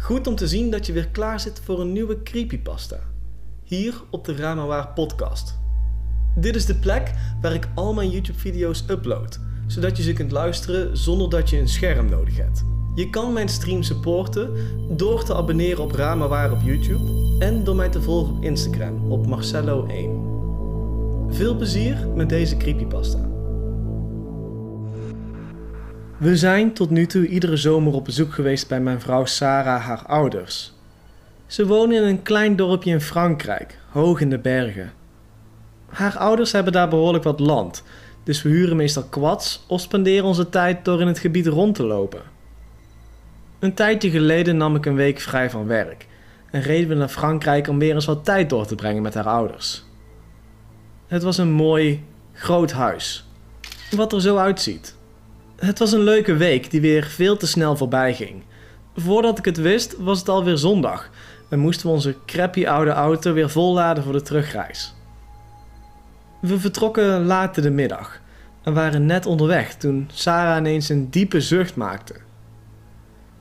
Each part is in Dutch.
Goed om te zien dat je weer klaar zit voor een nieuwe creepypasta. Hier op de Ramawaar podcast. Dit is de plek waar ik al mijn YouTube video's upload, zodat je ze kunt luisteren zonder dat je een scherm nodig hebt. Je kan mijn stream supporten door te abonneren op Ramawaar op YouTube en door mij te volgen op Instagram op Marcello1. Veel plezier met deze creepypasta. We zijn tot nu toe iedere zomer op bezoek geweest bij mijn vrouw Sarah, haar ouders. Ze wonen in een klein dorpje in Frankrijk, hoog in de bergen. Haar ouders hebben daar behoorlijk wat land, dus we huren meestal quads of spenderen onze tijd door in het gebied rond te lopen. Een tijdje geleden nam ik een week vrij van werk en reden we naar Frankrijk om weer eens wat tijd door te brengen met haar ouders. Het was een mooi, groot huis, wat er zo uitziet. Het was een leuke week die weer veel te snel voorbij ging. Voordat ik het wist, was het alweer zondag en moesten we onze crappy oude auto weer volladen voor de terugreis. We vertrokken laat in de middag en waren net onderweg toen Sarah ineens een diepe zucht maakte.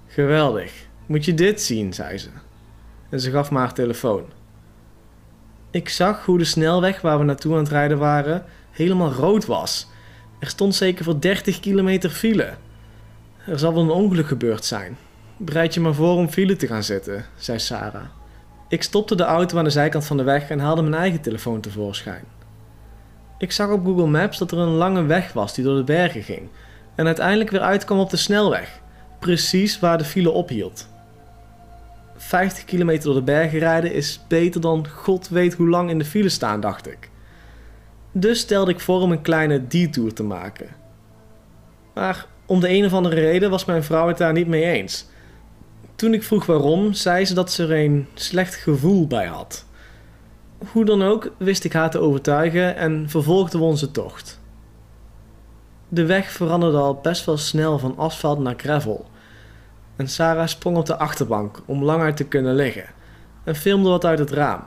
Geweldig, moet je dit zien, zei ze. En ze gaf me haar telefoon. Ik zag hoe de snelweg waar we naartoe aan het rijden waren helemaal rood was er stond zeker voor 30 kilometer file. Er zal wel een ongeluk gebeurd zijn. Bereid je maar voor om file te gaan zitten, zei Sarah. Ik stopte de auto aan de zijkant van de weg en haalde mijn eigen telefoon tevoorschijn. Ik zag op Google Maps dat er een lange weg was die door de bergen ging en uiteindelijk weer uitkwam op de snelweg, precies waar de file ophield. 50 kilometer door de bergen rijden is beter dan god weet hoe lang in de file staan, dacht ik. Dus stelde ik voor om een kleine detour te maken. Maar om de een of andere reden was mijn vrouw het daar niet mee eens. Toen ik vroeg waarom, zei ze dat ze er een slecht gevoel bij had. Hoe dan ook wist ik haar te overtuigen en vervolgden we onze tocht. De weg veranderde al best wel snel van asfalt naar gravel. En Sarah sprong op de achterbank om langer te kunnen liggen en filmde wat uit het raam.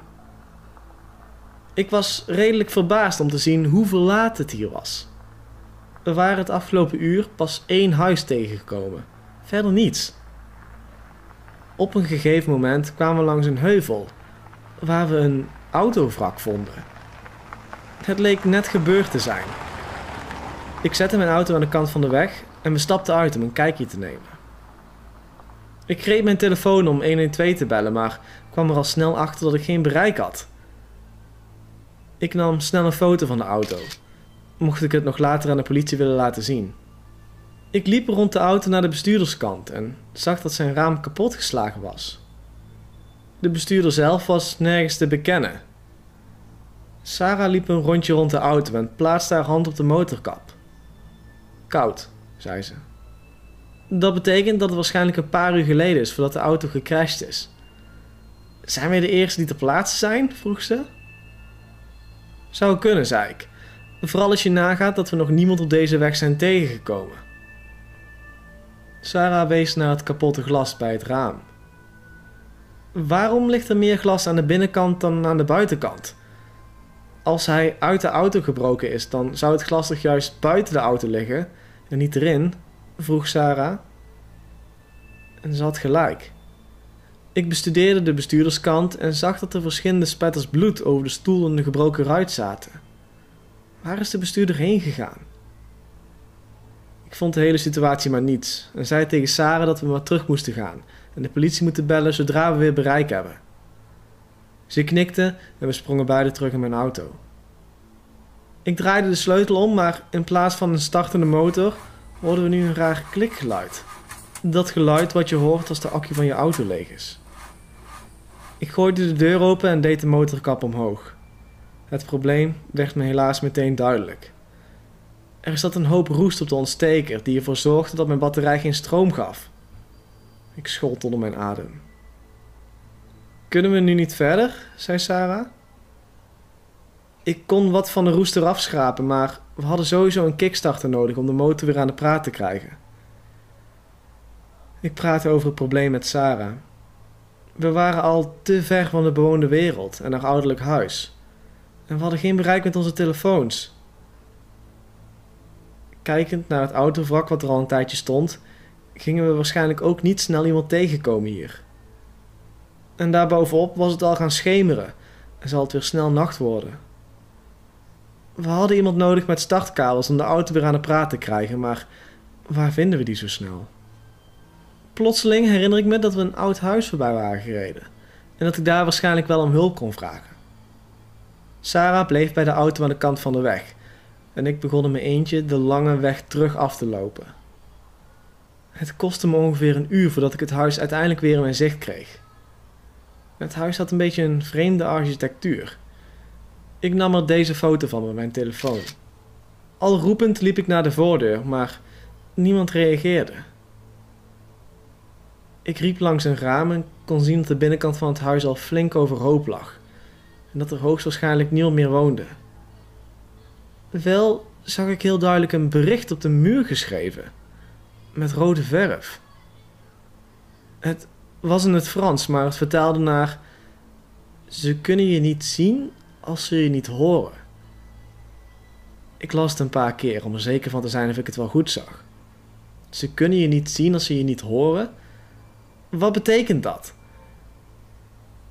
Ik was redelijk verbaasd om te zien hoe verlaat het hier was. We waren het afgelopen uur pas één huis tegengekomen, verder niets. Op een gegeven moment kwamen we langs een heuvel waar we een autovrak vonden. Het leek net gebeurd te zijn. Ik zette mijn auto aan de kant van de weg en we stapten uit om een kijkje te nemen. Ik greep mijn telefoon om 112 te bellen, maar kwam er al snel achter dat ik geen bereik had. Ik nam snel een foto van de auto, mocht ik het nog later aan de politie willen laten zien. Ik liep rond de auto naar de bestuurderskant en zag dat zijn raam kapotgeslagen was. De bestuurder zelf was nergens te bekennen. Sarah liep een rondje rond de auto en plaatste haar hand op de motorkap. Koud, zei ze. Dat betekent dat het waarschijnlijk een paar uur geleden is voordat de auto gecrashed is. Zijn wij de eerste die ter plaatse zijn? vroeg ze. Zou kunnen, zei ik. Vooral als je nagaat dat we nog niemand op deze weg zijn tegengekomen. Sarah wees naar het kapotte glas bij het raam. Waarom ligt er meer glas aan de binnenkant dan aan de buitenkant? Als hij uit de auto gebroken is, dan zou het glas toch juist buiten de auto liggen en niet erin? vroeg Sarah. En ze had gelijk. Ik bestudeerde de bestuurderskant en zag dat er verschillende spetters bloed over de stoel en de gebroken ruit zaten. Waar is de bestuurder heen gegaan? Ik vond de hele situatie maar niets en zei tegen Sarah dat we maar terug moesten gaan en de politie moeten bellen zodra we weer bereik hebben. Ze knikte en we sprongen beide terug in mijn auto. Ik draaide de sleutel om, maar in plaats van een startende motor hoorden we nu een raar klikgeluid. Dat geluid wat je hoort als de accu van je auto leeg is. Ik gooide de deur open en deed de motorkap omhoog. Het probleem werd me helaas meteen duidelijk. Er zat een hoop roest op de ontsteker die ervoor zorgde dat mijn batterij geen stroom gaf. Ik schold onder mijn adem. Kunnen we nu niet verder? zei Sarah. Ik kon wat van de roest eraf schrapen, maar we hadden sowieso een kickstarter nodig om de motor weer aan de praat te krijgen. Ik praatte over het probleem met Sarah we waren al te ver van de bewoonde wereld en haar ouderlijk huis. En we hadden geen bereik met onze telefoons. Kijkend naar het autovrak wat er al een tijdje stond, gingen we waarschijnlijk ook niet snel iemand tegenkomen hier. En daarbovenop was het al gaan schemeren en zal het weer snel nacht worden. We hadden iemand nodig met startkabels om de auto weer aan de praat te krijgen, maar waar vinden we die zo snel? Plotseling herinner ik me dat we een oud huis voorbij waren gereden en dat ik daar waarschijnlijk wel om hulp kon vragen. Sarah bleef bij de auto aan de kant van de weg en ik begon in mijn eentje de lange weg terug af te lopen. Het kostte me ongeveer een uur voordat ik het huis uiteindelijk weer in mijn zicht kreeg. Het huis had een beetje een vreemde architectuur. Ik nam er deze foto van met mijn telefoon. Al roepend liep ik naar de voordeur, maar niemand reageerde. Ik riep langs een raam en kon zien dat de binnenkant van het huis al flink overhoop lag en dat er hoogstwaarschijnlijk niemand meer woonde. Wel zag ik heel duidelijk een bericht op de muur geschreven, met rode verf. Het was in het Frans, maar het vertaalde naar: Ze kunnen je niet zien als ze je niet horen. Ik las het een paar keer om er zeker van te zijn of ik het wel goed zag. Ze kunnen je niet zien als ze je niet horen. Wat betekent dat?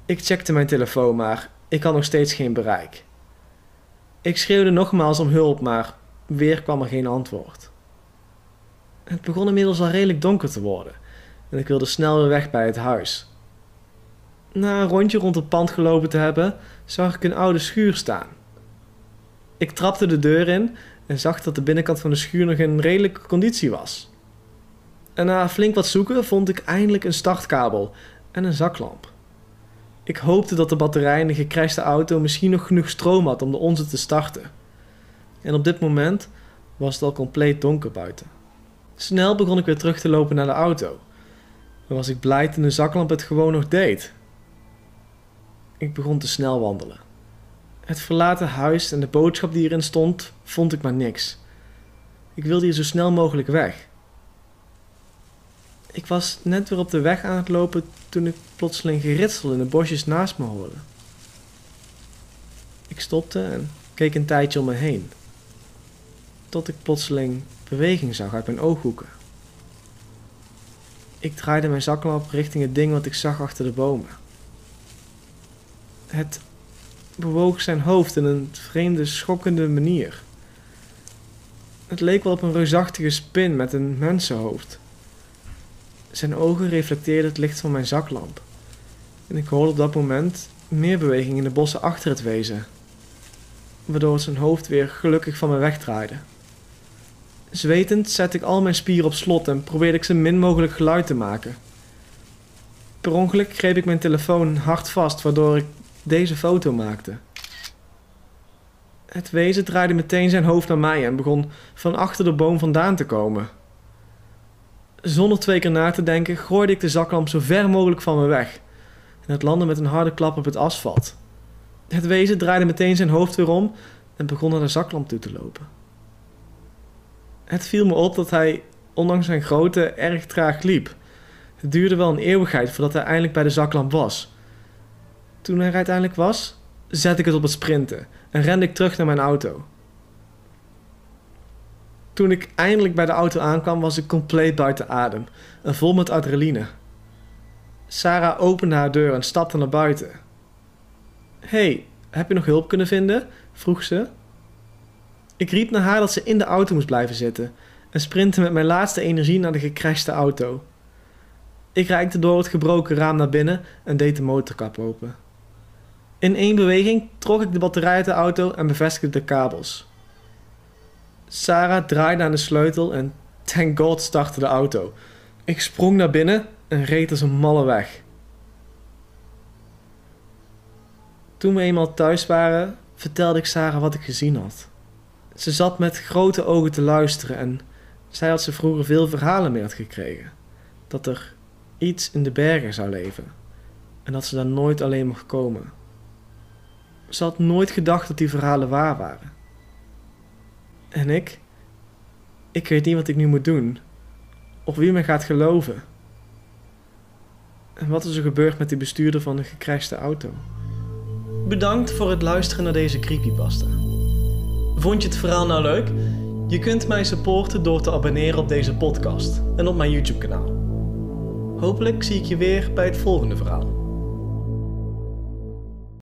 Ik checkte mijn telefoon, maar ik had nog steeds geen bereik. Ik schreeuwde nogmaals om hulp, maar weer kwam er geen antwoord. Het begon inmiddels al redelijk donker te worden en ik wilde snel weer weg bij het huis. Na een rondje rond het pand gelopen te hebben, zag ik een oude schuur staan. Ik trapte de deur in en zag dat de binnenkant van de schuur nog in redelijke conditie was. En na flink wat zoeken vond ik eindelijk een startkabel en een zaklamp. Ik hoopte dat de batterij in de gecrashte auto misschien nog genoeg stroom had om de onze te starten. En op dit moment was het al compleet donker buiten. Snel begon ik weer terug te lopen naar de auto. En was ik blij toen de zaklamp het gewoon nog deed. Ik begon te snel wandelen. Het verlaten huis en de boodschap die erin stond, vond ik maar niks. Ik wilde hier zo snel mogelijk weg. Ik was net weer op de weg aan het lopen toen ik plotseling geritsel in de bosjes naast me hoorde. Ik stopte en keek een tijdje om me heen. Tot ik plotseling beweging zag uit mijn ooghoeken. Ik draaide mijn zaklamp richting het ding wat ik zag achter de bomen. Het bewoog zijn hoofd in een vreemde, schokkende manier. Het leek wel op een reusachtige spin met een mensenhoofd. Zijn ogen reflecteerden het licht van mijn zaklamp. En ik hoorde op dat moment meer beweging in de bossen achter het wezen, waardoor zijn hoofd weer gelukkig van me wegdraaide. Zwetend zette ik al mijn spieren op slot en probeerde ik zo min mogelijk geluid te maken. Per ongeluk greep ik mijn telefoon hard vast, waardoor ik deze foto maakte. Het wezen draaide meteen zijn hoofd naar mij en begon van achter de boom vandaan te komen. Zonder twee keer na te denken gooide ik de zaklamp zo ver mogelijk van me weg en het landde met een harde klap op het asfalt. Het wezen draaide meteen zijn hoofd weer om en begon naar de zaklamp toe te lopen. Het viel me op dat hij, ondanks zijn grootte, erg traag liep. Het duurde wel een eeuwigheid voordat hij eindelijk bij de zaklamp was. Toen hij er uiteindelijk was, zette ik het op het sprinten en rende ik terug naar mijn auto. Toen ik eindelijk bij de auto aankwam, was ik compleet buiten adem en vol met adrenaline. Sarah opende haar deur en stapte naar buiten. hey, heb je nog hulp kunnen vinden? vroeg ze. Ik riep naar haar dat ze in de auto moest blijven zitten en sprintte met mijn laatste energie naar de gecrashte auto. Ik reikte door het gebroken raam naar binnen en deed de motorkap open. In één beweging trok ik de batterij uit de auto en bevestigde de kabels. Sarah draaide aan de sleutel en thank god startte de auto. Ik sprong naar binnen en reed als een malle weg. Toen we eenmaal thuis waren, vertelde ik Sarah wat ik gezien had. Ze zat met grote ogen te luisteren en zij had ze vroeger veel verhalen mee had gekregen. Dat er iets in de bergen zou leven en dat ze daar nooit alleen mocht komen. Ze had nooit gedacht dat die verhalen waar waren. En ik? Ik weet niet wat ik nu moet doen. Of wie me gaat geloven. En wat is er gebeurd met die bestuurder van de gecrashte auto? Bedankt voor het luisteren naar deze creepypasta. Vond je het verhaal nou leuk? Je kunt mij supporten door te abonneren op deze podcast en op mijn YouTube kanaal. Hopelijk zie ik je weer bij het volgende verhaal.